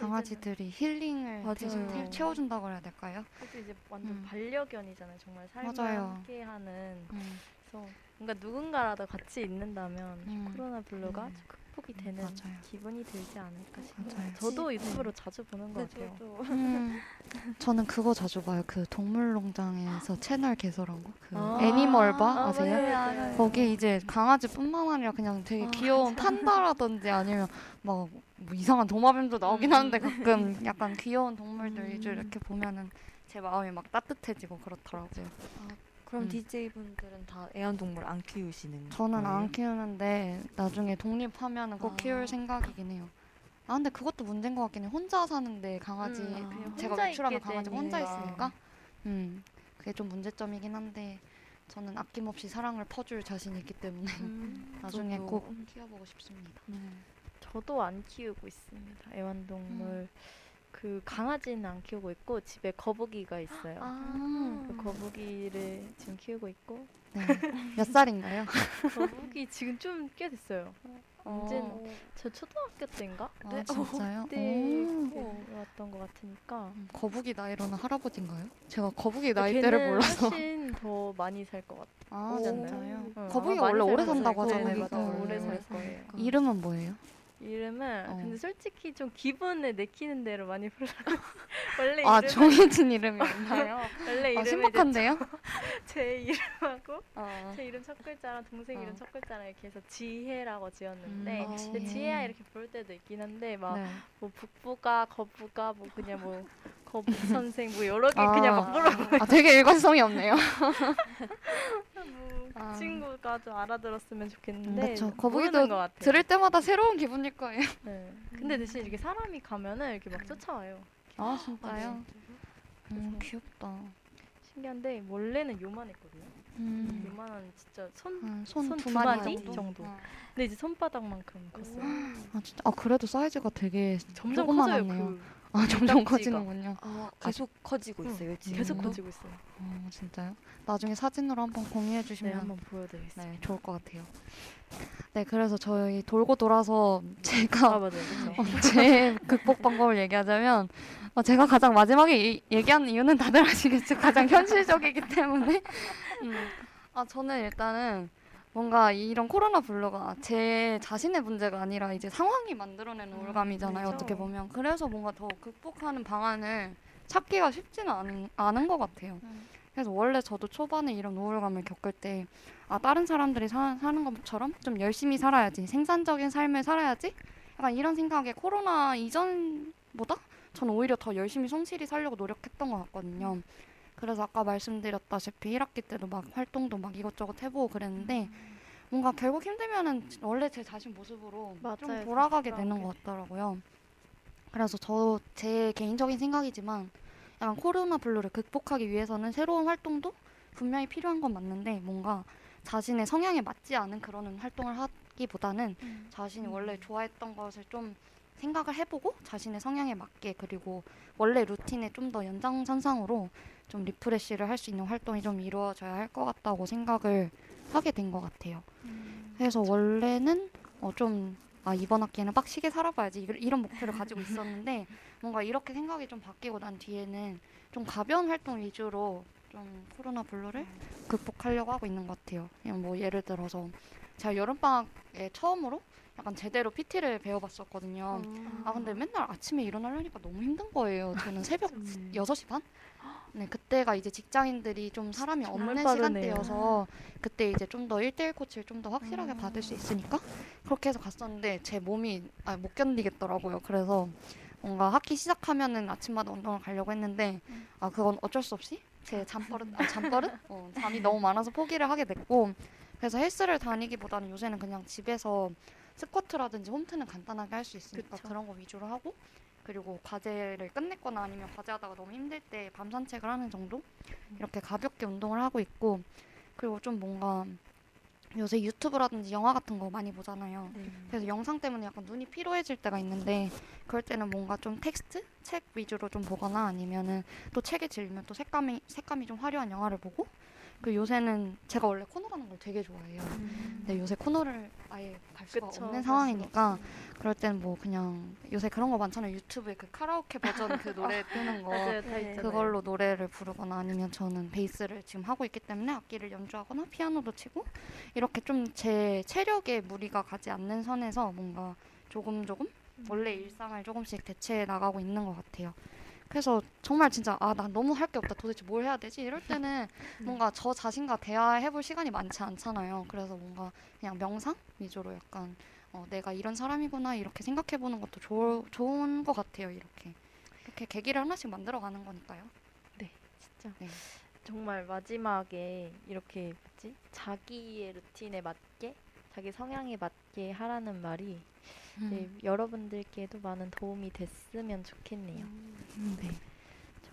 강아지들이 힐링을 맞아요. 대신 태- 채워준다고 해야 될까요? 그것도 이제 완전 음. 반려견이잖아요. 정말 삶과 맞아요. 함께하는 음. 그래서 뭔가 누군가라도 같이 있는다면 음. 코로나 블루가 음. 극복이 되는 맞아요. 기분이 들지 않을까 싶어요. 저도 지- 유튜브로 자주 보는 것 같아요. 음. (laughs) 저는 그거 자주 봐요. 그 동물농장에서 (gasps) 채널 개설한 거. 그 아. 애니멀바 아, 아세요? 맞아요. 거기 이제 강아지뿐만 아니라 그냥 되게 아, 귀여운 판다라든지 아니면 막 뭐 이상한 도마뱀도 나오긴 음. 하는데 가끔 (laughs) 약간 귀여운 동물들 음. 위주로 이렇게 보면은 제 마음이 막 따뜻해지고 그렇더라고요. 그럼 음. DJ 분들은 다 애완동물 안 키우시는 저는 거예요? 안 키우는데 나중에 독립하면은 꼭 아. 키울 생각이긴 해요. 아 근데 그것도 문제인 것 같긴 해. 혼자 사는데 강아지 음, 그냥 제가 외출하면 있게 강아지가 혼자. 있으니까 음 그게 좀 문제점이긴 한데 저는 아낌없이 사랑을 퍼줄 자신이 있기 때문에 음, (laughs) 나중에 저도. 꼭 키워보고 싶습니다. 네. 저도 안 키우고 있습니다. 애완동물. 그 강아지는 안 키우고 있고 집에 거북이가 있어요. 아, 그 거북이를 지금 키우고 있고 네. 몇 살인가요? (laughs) 거북이 지금 좀 꽤 됐어요. 언제 어. 저 초등학교 때인가? 아, 진짜요? 그때 오. 왔던 것 같으니까. 음, 거북이 나이로는 할아버지인가요? 제가 거북이 걔는 나이대를 몰라서. 훨씬 더 많이 살 것 같아요. 아? 진짜요? 응, 거북이가 아마 원래 오래 산다고. 하잖아요. 네, 맞아요. 어, 오래 오래 살 거예요. 이름은 뭐예요? 이름은 어. 근데 솔직히 좀 기분을 내키는 대로 많이 불러. (laughs) 원래 아, 이름 정해진 이름이 없나요? (laughs) 원래 아, 이름이 이제 신박한데요? (laughs) 제 이름하고 어. 제 이름 첫 글자랑 동생 이름 어. 첫 글자랑 이렇게 해서 지혜라고 지었는데 음, 근데 지혜. 지혜야 이렇게 부를 때도 있긴 한데 막 네. 뭐 북부가 거부가 뭐 그냥 뭐 거북 선생 뭐 여러 개 아. 그냥 막 물어보고 아, 되게 일관성이 없네요. (laughs) 뭐 아. 그 친구가 좀 알아들었으면 음, 좋겠는데. 모르는 거북이도. 들을 때마다 새로운 기분일 거예요. (laughs) 네. 근데 대신 이렇게 사람이 가면은 이렇게 막 쫓아와요. 아, 진짜요? 음, 그래서- 귀엽다. 신기한데 원래는 요만했거든요. 음, 요만한 진짜 손한손손두두 마디 정도? 정도. 어. 근데 이제 손바닥만큼 컸어요. 아, 진짜. 아, 그래도 사이즈가 되게 점점 커져요. 그 아, 점점. 커지는군요. 아, 계속 커지고 응, 있어요. 지금. 계속 음. 커지고 있어요. 어, 진짜요? 나중에 사진으로 한번 공유해 네, 주시면 한번 보여드리겠습니다. 네, 좋을 것 같아요. 네, 그래서 저희 돌고 돌아서 제가 아 맞아요, 그렇죠. 어, 제 극복 방법을 얘기하자면 어, 제가 가장 마지막에 이- 얘기한 이유는 다들 아시겠죠? 가장 현실적이기 때문에 음, 아 저는 일단은 뭔가 이런 코로나 블루가 제 자신의 문제가 아니라 이제 상황이 만들어내는 음, 우울감이잖아요. 그렇죠. 어떻게 보면 그래서 뭔가 더 극복하는 방안을 찾기가 쉽지는 않은, 않은 것 같아요. 음. 그래서 원래 저도 초반에 이런 우울감을 겪을 때, 아, 다른 사람들이 사, 사는 것처럼 좀 열심히 살아야지, 생산적인 삶을 살아야지? 약간 이런 생각에 코로나 이전보다 저는 오히려 더 열심히 성실히 살려고 노력했던 것 같거든요. 그래서 아까 말씀드렸다시피 1학기 때도 막 활동도 막 이것저것 해보고 그랬는데, 뭔가 결국 힘들면은 원래 제 자신 모습으로 좀 맞아요, 돌아가게 다시 되는 것 같더라고요. 그래서 저 제 개인적인 생각이지만 약간 코로나 블루를 극복하기 위해서는 새로운 활동도 분명히 필요한 건 맞는데 뭔가 자신의 성향에 맞지 않은 그런 활동을 하기보다는 자신이 원래 좋아했던 것을 좀 생각을 해보고 자신의 성향에 맞게 그리고 원래 루틴에 좀 더 연장선상으로 좀 refresh를 할 수 있는 활동이 좀 이루어져야 할 것 같다고 생각을 하게 된 것 같아요. 그래서 원래는 어 좀 아, 이번 학기에는 빡시게 살아봐야지 이런- 목표를 가지고 있었는데 뭔가 이렇게 생각이 좀 바뀌고 난 뒤에는 좀 가벼운 활동 위주로 좀 코로나 블루를 극복하려고 하고 있는 것 같아요. 그냥 뭐 예를 들어서 제가 여름방학에 처음으로 약간 제대로 PT를 배워봤었거든요. 아 근데 맨날 아침에 일어나려니까 너무 힘든 거예요. 저는 새벽 음. 6시 반? 네, 그때가 이제 직장인들이 좀 사람이 없는 빠르네요. 시간대여서 그때 이제 좀더 1대1 코치를 좀 더 확실하게 음. 받을 수 있으니까 그렇게 해서 갔었는데 제 몸이 아, 못 견디겠더라고요. 그래서 뭔가 학기 시작하면은 아침마다 운동을 가려고 했는데 아 그건 어쩔 수 없이 제 잠버릇 아 잠버릇 어, 잠이 너무 많아서 포기를 하게 됐고 그래서 헬스를 다니기보다는 요새는 그냥 집에서 스쿼트라든지 홈트는 간단하게 할 수 있으니까 그쵸. 그런 거 위주로 하고 그리고 과제를 끝냈거나 아니면 과제하다가 너무 힘들 때 밤 산책을 하는 정도 이렇게 가볍게 운동을 하고 있고 그리고 좀 뭔가 요새 유튜브라든지 영화 같은 거 많이 보잖아요. 네. 그래서 영상 때문에 약간 눈이 피로해질 때가 있는데 그럴 때는 뭔가 좀 텍스트 책 위주로 좀 보거나 아니면은 또 책에 질리면 또 색감이 색감이 좀 화려한 영화를 보고 그 요새는 제가 원래 코노 가는 걸 되게 좋아해요. 근데 요새 코노를 아예 갈 수가 그쵸, 없는 갈 상황이니까 그럴 때는 뭐 그냥 요새 그런 거 많잖아요. 유튜브에 그 카라오케 버전 그 (laughs) 노래 뜨는 거 맞아요, 다 네. 그걸로 노래를 부르거나 아니면 저는 베이스를 지금 하고 있기 때문에 악기를 연주하거나 피아노도 치고 이렇게 좀 제 체력에 무리가 가지 않는 선에서 뭔가 조금 조금 원래 일상을 조금씩 대체해 나가고 있는 것 같아요. 그래서 정말 진짜 아나 너무 할 게 없다 도대체 뭘 해야 되지 이럴 때는 (laughs) 뭔가 저 자신과 대화해볼 시간이 많지 않잖아요. 그래서 뭔가 그냥 명상 위주로 약간 어, 내가 이런 사람이구나 이렇게 생각해보는 것도 좋, 좋은 것 같아요. 이렇게 이렇게 계기를 하나씩 만들어가는 거니까요. 진짜 네. 정말 마지막에 이렇게 뭐지 자기의 루틴에 맞게 자기 성향에 맞게 하라는 말이 음. 네, 여러분들께도 많은 도움이 됐으면 좋겠네요. 음, 네.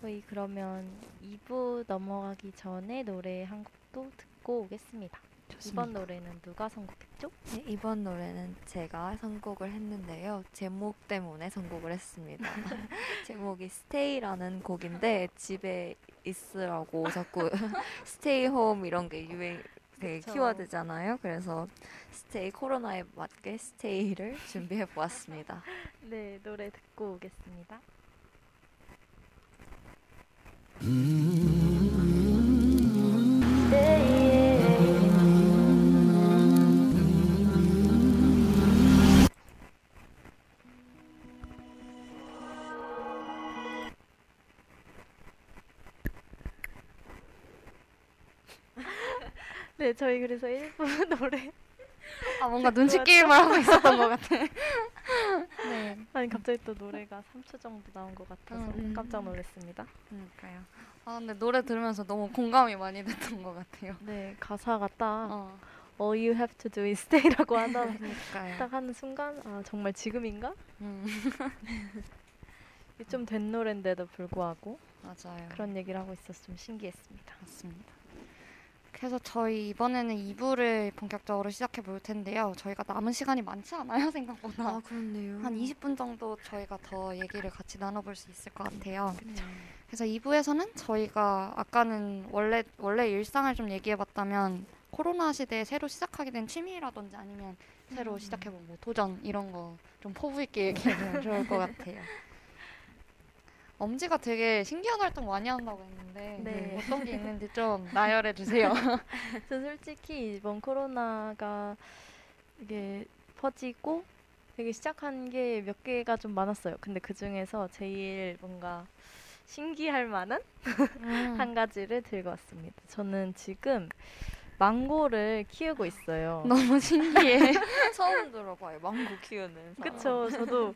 저희 그러면 2부 넘어가기 전에 노래 한 곡도 듣고 오겠습니다. 이번 노래는 누가 선곡했죠? 네, 이번 노래는 제가 선곡을 했는데요. 제목 때문에 선곡을 했습니다. (laughs) 제목이 Stay라는 곡인데 집에 있으라고 자꾸 (laughs) stay home 이런 게 유행 되게 그쵸. 키워드잖아요. 그래서 stay 코로나에 맞게 Stay를 (laughs) 준비해 보았습니다. 네, 노래 듣고 오겠습니다. 네, 저희 그래서 일부 (laughs) 노래 아 뭔가 눈치 게임을 하고 있었던 것 같아. (laughs) 네. 아니 갑자기 또 노래가 3초 정도 나온 것 같아서 음. 깜짝 놀랐습니다. 그러니까요. 아 근데 노래 들으면서 너무 공감이 많이 됐던 것 같아요. 네, 가사가 딱 어. All you have to do is stay라고 하다. 딱 하는 순간 아 정말 지금인가? 음, (laughs) 좀된 노래인데도 불구하고 맞아요. 그런 얘기를 하고 있어서 좀 신기했습니다. 맞습니다. 그래서 저희 이번에는 2부를 본격적으로 시작해 볼 텐데요. 저희가 남은 시간이 많지 않아요, (laughs) 생각보다. 그렇네요. 한 20분 정도 저희가 더 얘기를 같이 나눠볼 수 있을 것 같아요. 네. 그래서 2부에서는 저희가 아까는 원래 원래 일상을 좀 얘기해 봤다면 코로나 시대에 새로 시작하게 된 취미라든지 아니면 새로 음. 시작해본 뭐 도전 이런 거 좀 포부 있게 얘기하면 좋을 것 같아요. (laughs) 엄지가 되게 신기한 활동 많이 한다고 했는데 네. 어떤 게 있는지 좀 나열해 주세요. (laughs) 저 솔직히 이번 코로나가 이게 퍼지고 되게 시작한 게 몇 개가 좀 많았어요. 근데 그 중에서 제일 뭔가 신기할 만한 음. (laughs) 한 가지를 들고 왔습니다. 저는 지금 망고를 키우고 있어요. 너무 신기해. (laughs) 처음 들어봐요. 망고 키우는 사람. 그쵸. 저도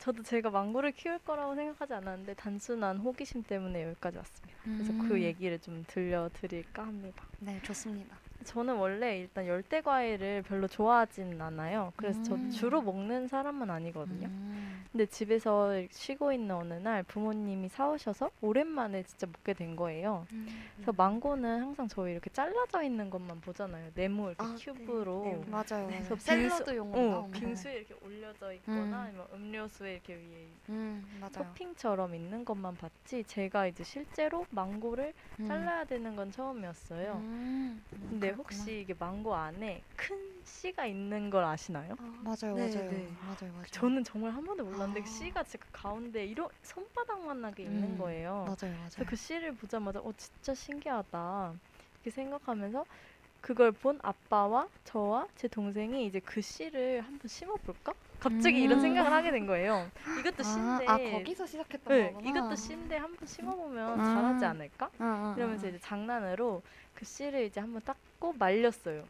저도 제가 망고를 키울 거라고 생각하지 않았는데 단순한 호기심 때문에 여기까지 왔습니다. 그래서 그 음. 얘기를 좀 들려드릴까 합니다. 네, 좋습니다. 저는 원래 일단 열대 과일을 별로 좋아하진 않아요. 그래서 저 음. 주로 먹는 사람은 아니거든요. 음. 근데 집에서 쉬고 있는 어느 날 부모님이 사오셔서 오랜만에 진짜 먹게 된 거예요. 그래서 망고는 항상 저희 이렇게 잘라져 있는 것만 보잖아요. 네모 이렇게 아, 큐브로. 네, 네. 맞아요. 그래서 빙수- 샐러드용으로 어. 빙수에 이렇게 올려져 있거나 음. 아니면 음료수에 이렇게 위에 음. 토핑처럼 있는 것만 봤지 제가 이제 실제로 망고를 음. 잘라야 되는 건 처음이었어요. 음, 근데 혹시 이게 망고 안에 큰 씨가 있는 걸 아시나요? 맞아요, 네, 맞아요, 네. 맞아요, 맞아요. 저는 정말 한 번도 몰랐는데 아. 그 씨가 진짜 그 가운데 이런 손바닥만 나게 있는 음, 거예요. 맞아요, 그래서 맞아요. 그 씨를 보자마자 어 진짜 신기하다 이렇게 생각하면서 그걸 본 아빠와 저와 제 동생이 이제 그 씨를 한번 심어볼까? 갑자기 이런 음. 생각을 하게 된 거예요. 이것도 아, 씨인데 아, 거기서 시작했던 네, 거구나. 이것도 씨인데 한번 심어보면 아. 자라지 않을까? 아, 아, 이러면서 아. 이제 장난으로 그 씨를 이제 한번 닦고 말렸어요.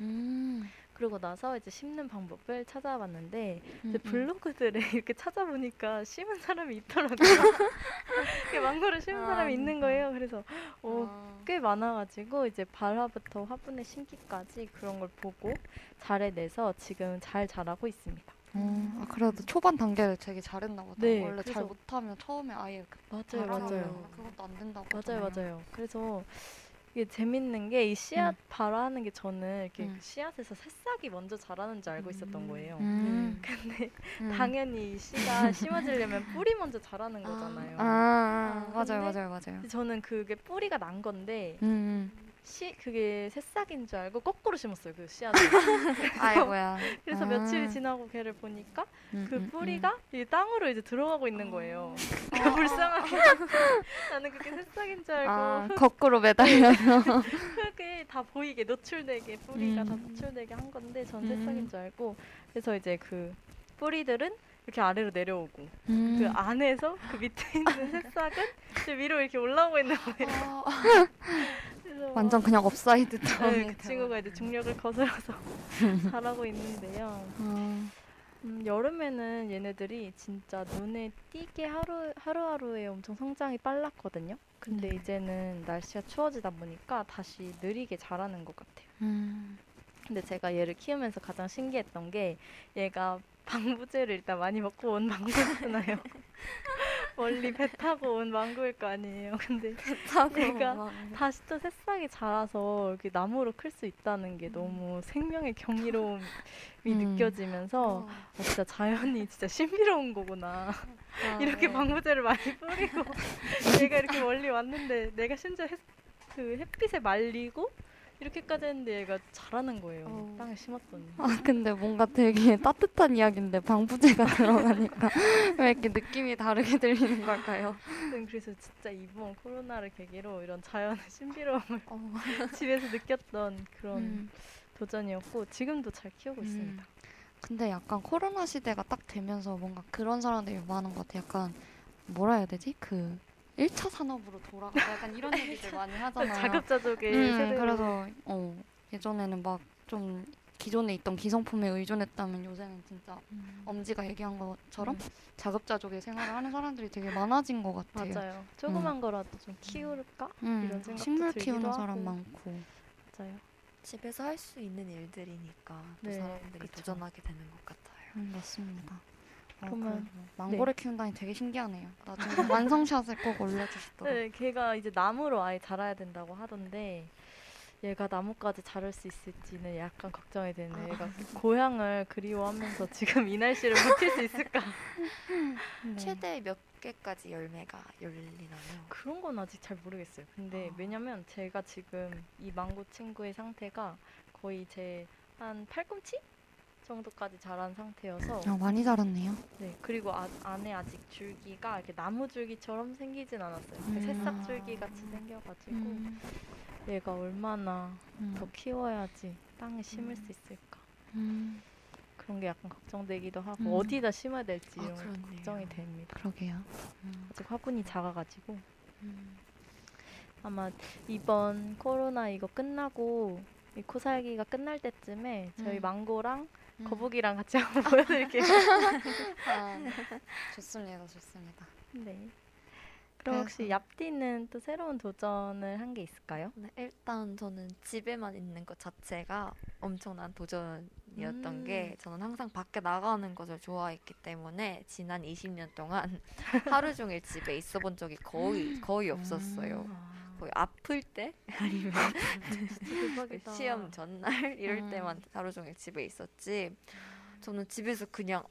음, 그러고 나서 이제 심는 방법을 찾아봤는데 음, 이제 음. 블로그들에 (laughs) 이렇게 찾아보니까 심은 사람이 있더라고요. (laughs) 이렇게 망고를 심은 아, 사람이 있는 진짜. 거예요. 그래서 어, 아. 꽤 많아가지고 이제 발화부터 화분의 심기까지 그런 걸 보고 잘해내서 지금 잘 자라고 있습니다. 어, 아, 그래도 초반 단계를 되게 잘했나 보다. 네, 원래 잘 못하면 처음에 아예 그 맞아요, 맞아요. 그것도 안 된다고 맞아요, 하잖아요. 맞아요. 그래서 이게 재밌는 게 이 씨앗 발화하는 게 저는 이렇게 음. 그 씨앗에서 새싹이 먼저 자라는 줄 알고 있었던 거예요. 음, (laughs) 근데 음. 당연히 이 씨가 (laughs) 심어지려면 뿌리 먼저 자라는 아. 거잖아요. 아, 아, 아, 맞아요, 근데 맞아요, 맞아요. 근데 저는 그게 뿌리가 난 건데 음, 음. 씨 그게 새싹인 줄 알고 거꾸로 심었어요 그 씨앗을. (laughs) 아이고야. 그래서 아. 며칠이 지나고 걔를 보니까 음, 그 음, 음. 뿌리가 이 땅으로 이제 들어가고 있는 거예요. 아. 그 불쌍하게 (laughs) 나는 그게 새싹인 줄 알고 아, (laughs) 거꾸로 매달려서. 흙에 다 보이게 노출되게 뿌리가 다 음. 노출되게 한 건데 전 음. 새싹인 줄 알고 그래서 이제 그 뿌리들은 이렇게 아래로 내려오고 음. 그 안에서 그 밑에 있는 (laughs) 새싹은 이제 위로 이렇게 올라오고 있는 거예요. (laughs) 그래서 (laughs) 완전 그냥 upside 네, down이 그 친구가 이제 중력을 거슬러서 자라고 있는데요. 어, 음, 여름에는 얘네들이 진짜 눈에 띄게 하루 하루하루에 엄청 성장이 빨랐거든요. 근데 네. 이제는 날씨가 추워지다 보니까 다시 느리게 자라는 것 같아요. 음. 근데 제가 얘를 키우면서 가장 신기했던 게 얘가 방부제를 일단 많이 먹고 온 망고잖아요. (laughs) 멀리 배 타고 온 망고일 거 아니에요. 근데 막 다시 또 새싹이 자라서 이렇게 나무로 클 수 있다는 게 너무 생명의 경이로움이 음. 느껴지면서 어, 아, 진짜 자연이 진짜 신비로운 거구나. 이렇게 네. 방부제를 많이 뿌리고 (laughs) 얘가 이렇게 멀리 왔는데 내가 심지어 햇, 그 햇빛에 말리고 이렇게까지 했는데 얘가 자라는 거예요. 어. 땅에 심었더니. 아 근데 뭔가 되게 (laughs) 따뜻한 이야기인데 방부제가 들어가니까 (laughs) 왜 이렇게 느낌이 다르게 들리는 걸까요? 아무튼 그래서 진짜 이번 코로나를 계기로 이런 자연의 (laughs) 신비로움을 어, 집에서 느꼈던 그런 음. 도전이었고 지금도 잘 키우고 음. 있습니다. 근데 약간 코로나 시대가 딱 되면서 뭔가 그런 사람들이 많은 것 같아. 약간 뭐라 해야 되지? 그 1차 산업으로 돌아가 약간 이런 (laughs) 얘기들 많이 하잖아요. 자급자족의 음, 세대로 그래서 어, 예전에는 막 좀 기존에 있던 기성품에 의존했다면 요새는 진짜 음. 엄지가 얘기한 것처럼 음. 자급자족의 생활을 하는 사람들이 되게 많아진 것 같아요. 맞아요. 조그만 거라도 좀 키울까? 음, 이런 생각도 식물 키우는 사람 하고. 많고. 맞아요. 집에서 할 수 있는 일들이니까 또 네, 사람들이 그쵸. 도전하게 되는 것 같아요. 음, 맞습니다. 어, 그러면- 그래서 망고를 키운다니 되게 신기하네요. 나중에 (laughs) 완성샷을 꼭 올려주시도록. 네, 걔가 이제 나무로 아예 자라야 된다고 하던데 얘가 나무까지 자랄 수 있을지는 약간 걱정이 되네요. 얘가 고향을 그리워하면서 지금 이 날씨를 버틸 수 있을까? (laughs) 네. 최대 몇 개까지 열매가 열리나요? 그런 건 아직 잘 모르겠어요. 근데 아. 왜냐면 제가 지금 이 망고 친구의 상태가 거의 제 한 팔꿈치 정도까지 자란 상태여서 아, 많이 자랐네요. 네 그리고 아, 안에 아직 줄기가 이렇게 나무 줄기처럼 생기진 않았어요. 그 음. 새싹 줄기 같이 생겨가지고 음, 얘가 얼마나 음, 더 키워야지 땅에 심을 수 있을까 음, 그런 게 약간 걱정되기도 하고 음. 어디다 심어야 될지 아, 이런. 걱정이 됩니다. 그러게요. 음, 아직 화분이 작아가지고 음. 아마 이번 코로나 이거 끝나고 이 코살기가 끝날 때쯤에 저희 음. 망고랑 음. 거북이랑 같이 한번 (laughs) 보여드릴게요. (laughs) 아, 좋습니다, 좋습니다. 네. 그럼 혹시 그래서- 얍디는 또 새로운 도전을 한 게 있을까요? 네, 일단 저는 집에만 있는 것 자체가 엄청난 도전이었던 음. 게 저는 항상 밖에 나가는 것을 좋아했기 때문에 지난 20년 동안 (laughs) 하루 종일 집에 있어 본 적이 거의 거의 없었어요. 아, 거의 아플 때 (laughs) 아니면. 시험 전날 이럴 음. 때만 하루 종일 집에 있었지. 저는 집에서 그냥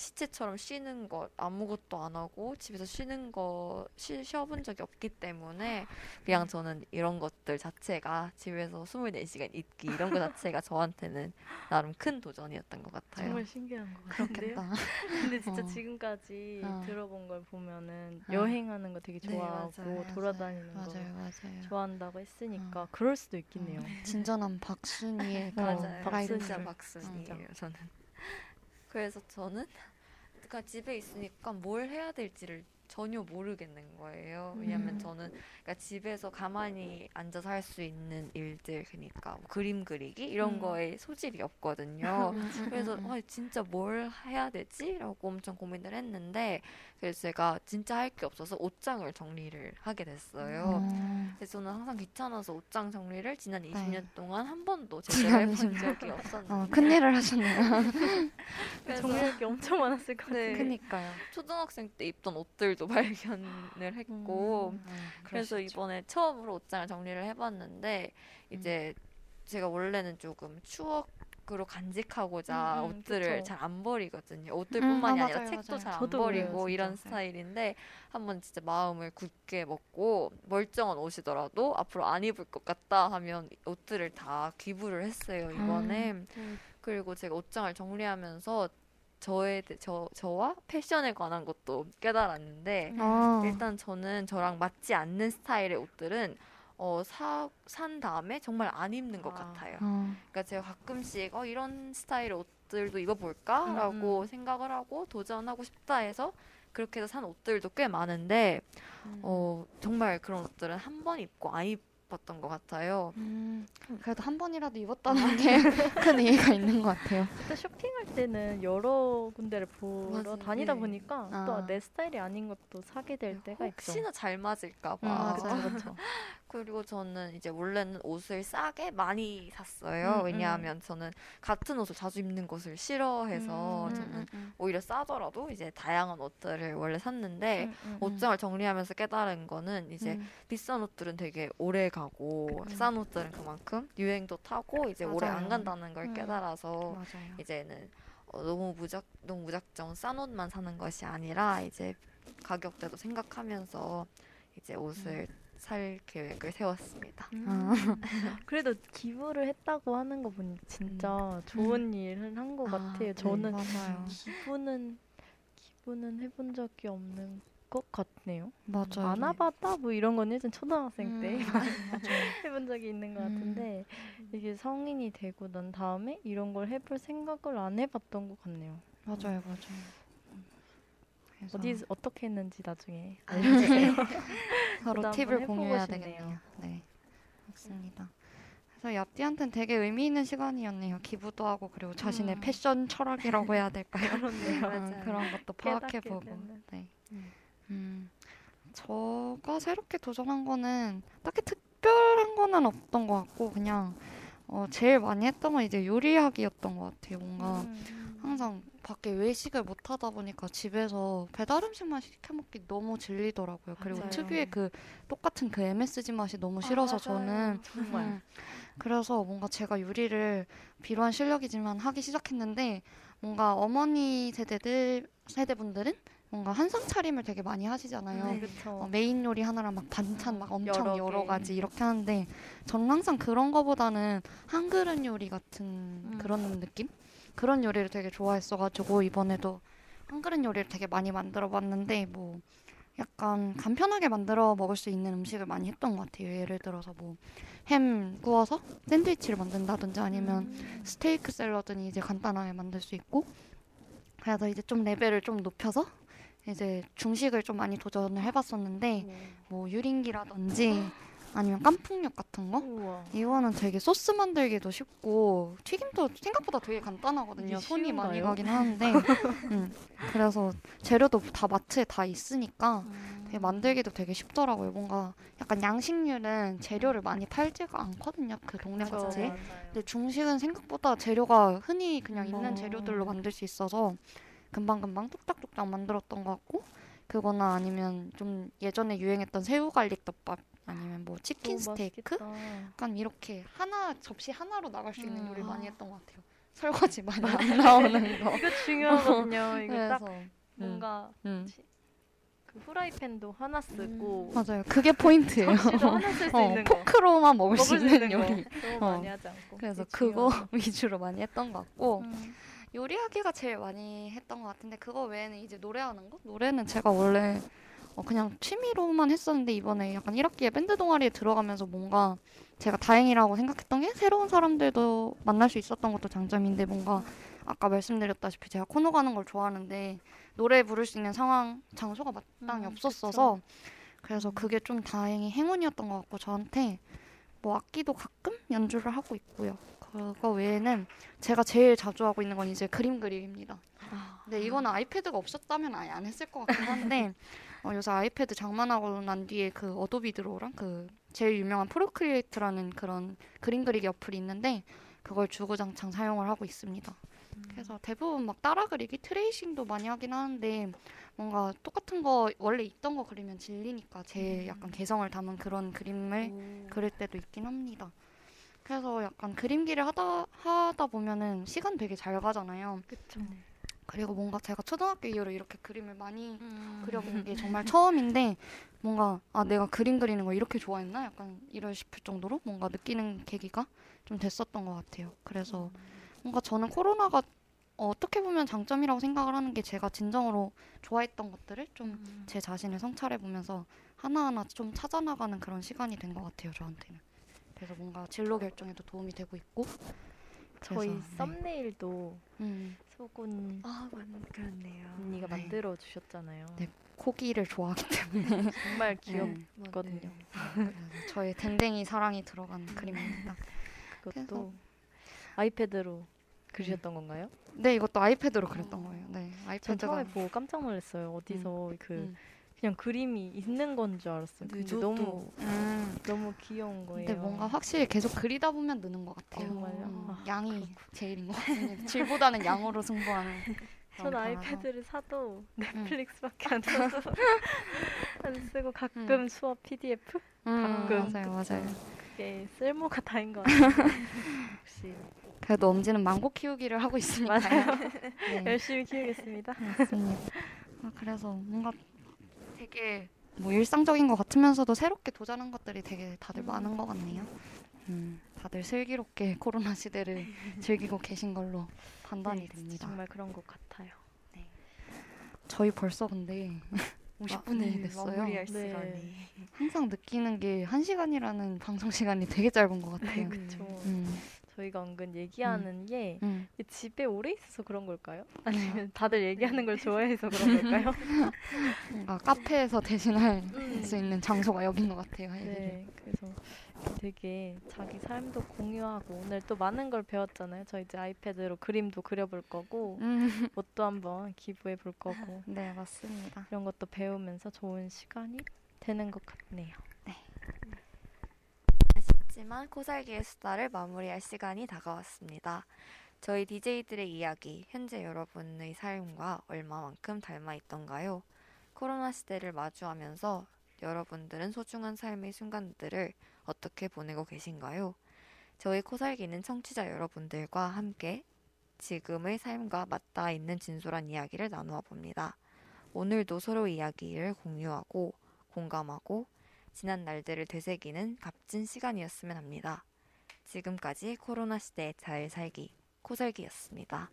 시체처럼 쉬는 것 아무것도 안 하고 집에서 쉬는 거 쉬, 쉬어본 적이 없기 때문에 그냥 저는 이런 것들 자체가 집에서 24시간 있기 이런 거 자체가 저한테는 나름 큰 도전이었던 것 같아요. 정말 신기한 것 같은데요. 그렇겠다. (laughs) 근데 진짜 어. 지금까지 어. 들어본 걸 보면은 어. 여행하는 거 되게 네, 좋아하고 맞아요. 돌아다니는 거 맞아요, 맞아요. 좋아한다고 했으니까 어. 그럴 수도 있겠네요. (laughs) 어, 진정한 박순이의 어, 맞아요. 음. 박순이에요. 저는. 그래서 저는 (laughs) 그러니까 집에 있으니까 뭘 해야 될지를 전혀 모르겠는 거예요. 왜냐면 음. 저는 그러니까 집에서 가만히 앉아서 할 수 있는 일들 그러니까 뭐 그림 그리기 이런 음. 거에 소질이 없거든요. (laughs) 음, 그래서 음, 음. 아, 진짜 뭘 해야 되지? 라고 엄청 고민을 했는데 그래서 제가 진짜 할 게 없어서 옷장을 정리를 하게 됐어요. 어, 그래서 저는 항상 귀찮아서 옷장 정리를 지난 20년 네. 동안 한 번도 (laughs) 제대로 해본 20년. 적이 없었는데 어, 큰일을 하셨네요. (laughs) 정리할 게 엄청 많았을 것 네. 그니까요. 초등학생 때 입던 옷들 도 발견을 했고 음, 그래서 그러시죠. 이번에 처음으로 옷장을 정리를 해봤는데 이제 제가 원래는 조금 추억 으로 간직하고자 음, 음, 옷들을. 잘 안 버리거든요. 음, 옷들뿐만이 아, 아, 니라 책도. 잘 안 버리고 그래요. 이런 네. 스타일인데 한번 진짜 마음을 굳게 먹고 멀쩡한 옷이더라도 앞으로 안 입을 것 같다 하면 옷들을 다 기부를 했어요 이번에. 음. 그리고 제가 옷장을 정리하면서 저에 대- 저 저와 패션에 관한 것도 깨달았는데 아, 일단 저는 저랑 맞지 않는 스타일의 옷들은 어, 사, 산 다음에 정말 안 입는 것 아. 같아요. 어, 그러니까 제가 가끔씩 어, 이런 스타일의 옷들도 입어볼까라고 음, 음. 생각을 하고 도전하고 싶다 해서 그렇게 해서 산 옷들도 꽤 많은데 음. 어, 정말 그런 옷들은 한 번 입고 안 입었던 것 같아요. 음, 그래도 한 번이라도 입었다는 게 (laughs) 큰 의미가 있는 것 같아요. 또 쇼핑 할 때는 여러 군데를 보러 맞아요. 다니다 네. 보니까 아. 또내 스타일이 아닌 것도 사게 될 때가 있죠. 혹시나 잘 맞을까 음, 맞아요. (laughs) 그쵸. 그리고 저는 이제 원래는 옷을 싸게 많이 샀어요. 음, 음. 왜냐하면 저는 같은 옷을 자주 입는 것을 싫어해서 음, 저는 음, 오히려 싸더라도 이제 다양한 옷들을 원래 샀는데 음, 음, 음. 옷장을 정리하면서 깨달은 거는 이제 음. 비싼 옷들은 되게 오래 가고. 싼 옷들은 그만큼 유행도 타고 이제 오래 안 맞아요. 간다는 걸 음. 깨달아서 맞아요. 이제는 어, 너무 무작 너무 무작정 싼 옷만 사는 것이 아니라 이제 가격대도 생각하면서 이제 옷을 살 계획을 세웠습니다. 아. (laughs) 그래도 기부를 했다고 하는 거 보니 진짜 좋은 일을 한것 아, 같아요. 네, 저는 맞아요. 기부는 기부는 해본 적이 없는 것 같네요. 맞아요. 안 와봤다 뭐 이런 건 예전 초등학생 음, 때. (laughs) 해본 적이 있는 것 음. 같은데 이게 성인이 되고 난 다음에 이런 걸 해볼 생각을 안 해봤던 것 같네요. 맞아요, 맞아요. 어디 어떻게 했는지 나중에 아, (laughs) 알려주세요. 서로 (laughs) 팁을 공유해야. 되겠네요. 네, 맞습니다. 그래서 얍디한테는 되게 의미 있는 시간이었네요. 기부도 하고 그리고 자신의 음. 패션 철학이라고 해야 될까요? 그렇네요. 음, 그런 것도 파악해 보고. 깨닫게 되는. 네. 음. 음, 저가 새롭게 도전한 거는 딱히 특별한 거는 없던 것 같고 그냥 어, 제일 많이 했던 건 이제 요리하기였던 것 같아요. 뭔가 음. 항상 밖에 외식을 못 하다 보니까 집에서 배달 음식만 시켜 먹기 너무 질리더라고요. 그리고 맞아요. 특유의 그 똑같은 그 MSG 맛이 너무 싫어서 저는 정말 음, 그래서 뭔가 제가 요리를 비루한 실력이지만 하기 시작했는데 뭔가 어머니 세대들 세대분들은 뭔가 한상 차림을 되게 많이 하시잖아요. 네. 어, 메인 요리 하나랑 막 반찬 막 엄청 여러 여러, 개. 가지 이렇게 하는데 저는 항상 그런 거보다는 한 그릇 요리 같은 음. 그런 느낌? 그런 요리를 되게 좋아했어가지고 이번에도 한 그릇 요리를 되게 많이 만들어봤는데 뭐 약간 간편하게 만들어 먹을 수 있는 음식을 많이 했던 것 같아요. 예를 들어서 뭐 햄 구워서 샌드위치를 만든다든지 아니면 음. 스테이크 샐러드는 이제 간단하게 만들 수 있고 그래서 이제 좀 레벨을 좀 높여서 이제 중식을 좀 많이 도전을 해봤었는데 뭐 유린기라든지 아니면 깐풍육 같은 거 우와. 이거는 되게 소스 만들기도 쉽고 튀김도 생각보다 되게 간단하거든요. 손이 많이 쉬운가요? 가긴 하는데 (laughs) 음, 그래서 재료도 다 마트에 다 있으니까 되게 만들기도 되게 쉽더라고요. 뭔가 약간 양식류는 재료를 많이 팔지가 않거든요. 그 동네 그쵸, 마트에. 근데 중식은 생각보다 재료가 흔히 그냥 있는 어. 재료들로 만들 수 있어서 금방금방 뚝딱뚝딱 만들었던 것 같고 그거나 아니면 좀 예전에 유행했던 새우갈릭덮밥 아니면 뭐 치킨 스테이크 맛있겠다. 약간 이렇게 하나 접시 하나로 나갈 수 있는 음. 요리를 많이 했던 것 같아요. 설거지 많이 안 나오는 (laughs) 거. 이거 중요하거든요. (laughs) 이거 딱 그래서 뭔가 음. 그 후라이팬도 하나 쓰고 맞아요. 그게 포인트예요. 접시도 하나 쓸수 (laughs) 어, 있는 거. 포크로만 먹을 수 먹을 수 있는. 요리. 너무 어. 많이 하지 않고. 그래서 그거. 위주로 많이 했던 것 같고 음. 요리하기가 제일 많이 했던 것 같은데 그거 외에는 이제 노래하는 거? 노래는 제가 원래 어, 그냥 취미로만 했었는데 이번에 약간 1학기에 밴드 동아리에 들어가면서 뭔가 제가 다행이라고 생각했던 게 새로운 사람들도 만날 수 있었던 것도 장점인데 뭔가 아까 말씀드렸다시피 제가 코너 가는 걸 좋아하는데 노래 부를 수 있는 상황 장소가 마땅히 음, 없었어서 그래서 그게 좀 다행히 행운이었던 것 같고 저한테 뭐 악기도 가끔 연주를 하고 있고요. 그거 외에는 제가 제일 자주 하고 있는 건 이제 그림 그리기입니다. 근데 이거는 아이패드가 없었다면 아예 안 했을 것 같긴 한데 어, 요새 아이패드 장만하고 난 뒤에 그 Adobe Draw랑 그 제일 유명한 Procreate라는 그런 그림 그리기 어플이 있는데 그걸 주구장창 사용을 하고 있습니다. 그래서 대부분 막 따라 그리기, tracing도 많이 하긴 하는데 뭔가 똑같은 거 원래 있던 거 그리면 질리니까 제 약간 개성을 담은 그런 그림을 그릴 때도 있긴 합니다. 그래서 약간 그림기를 하다 하다 보면은 시간 되게 잘 가잖아요. 그쵸. 그리고 뭔가 제가 초등학교 이후로 이렇게 그림을 많이 음. 그려본 게 (laughs) 정말 처음인데 뭔가 아 내가 그림 그리는 거 이렇게 좋아했나 약간 이럴 싶을 정도로 뭔가 느끼는 계기가 좀 됐었던 것 같아요. 그래서 뭔가 저는 코로나가 어, 어떻게 보면 장점이라고 생각을 하는 게 제가 진정으로 좋아했던 것들을 좀 제 자신을 성찰해 보면서 하나하나 좀 찾아나가는 그런 시간이 된 것 같아요 저한테는. 그래서 뭔가 진로 결정에도 도움이 되고 있고. 저희 그래서, 네. 썸네일도 음, 소군 아, 맞 그렇네요. 언니가 네. 만들어 주셨잖아요. 네. 코기를 좋아하기 때문에 정말 귀엽. 네. 있거든요. 그래서 저의 댕댕이 사랑이 들어간 그림입니다. 그것도 아이패드로 그리셨던 건가요? 네, 이것도 아이패드로 그렸던 거예요. 네, 전 아이패드가 처음에 보고 깜짝 놀랐어요. 어디서 그 음. 그냥 그림이 있는 건 줄 알았어요. 근데 너무 음. 너무 귀여운 거예요. 근데 뭔가 확실히 계속 그리다 보면 느는 것 같아요. 정말요? 음, 아, 양이 제일인 것 같아요. (laughs) 질보다는 양으로 승부하는. (laughs) 전. 아이패드를 사도 음. 넷플릭스밖에 안 (laughs) 써서 안 쓰고 가끔 수업 PDF 음, 가끔 맞아요, 맞아요. 그게 쓸모가 다인 것 같아요. 역시 그래도 엄지는 망고 키우기를 하고 있으니까요. 네. 열심히 키우겠습니다. 맞습니다. 아, 그래서 뭔가 되게 뭐 일상적인 것 같으면서도 새롭게 도전한 것들이 되게 다들 많은 것 같네요. 음, 다들 슬기롭게 (laughs) 코로나 시대를 (laughs) 즐기고 계신 걸로 판단이 네, 됩니다. 정말 그런 것 같아요. 저희 벌써 근데 (laughs) 50분이 됐어요. 마무리할 네. 시간이. 항상 느끼는 게 1시간이라는 방송 시간이 되게 짧은 것 같아요. 그렇죠. 음, 저희가 은근 얘기하는 게 음. 집에 오래 있어서 그런 걸까요? 아니면 (laughs) 다들 얘기하는 걸 좋아해서 그런 걸까요? 뭔가 (laughs) 카페에서 대신할 음. 수 있는 장소가 여긴 것 같아요. 얘기를. 네, 그래서 되게 자기 삶도 공유하고 오늘 또 많은 걸 배웠잖아요. 저 이제 아이패드로 그림도 그려볼 거고 음, (laughs) 옷도 한번 기부해 볼 거고 네, 맞습니다. 이런 것도 배우면서 좋은 시간이 되는 것 같네요. 아쉽지만 코살기의 수다를 마무리할 시간이 다가왔습니다. 저희 DJ들의 이야기, 현재 여러분의 삶과 얼마만큼 닮아 있던가요? 코로나 시대를 마주하면서 여러분들은 소중한 삶의 순간들을 어떻게 보내고 계신가요? 저희 코살기는 청취자 여러분들과 함께 지금의 삶과 맞닿아 있는 진솔한 이야기를 나누어 봅니다. 오늘도 서로 이야기를 공유하고 공감하고 지난 날들을 되새기는 값진 시간이었으면 합니다. 지금까지 코로나 시대에 잘 살기 코살기였습니다.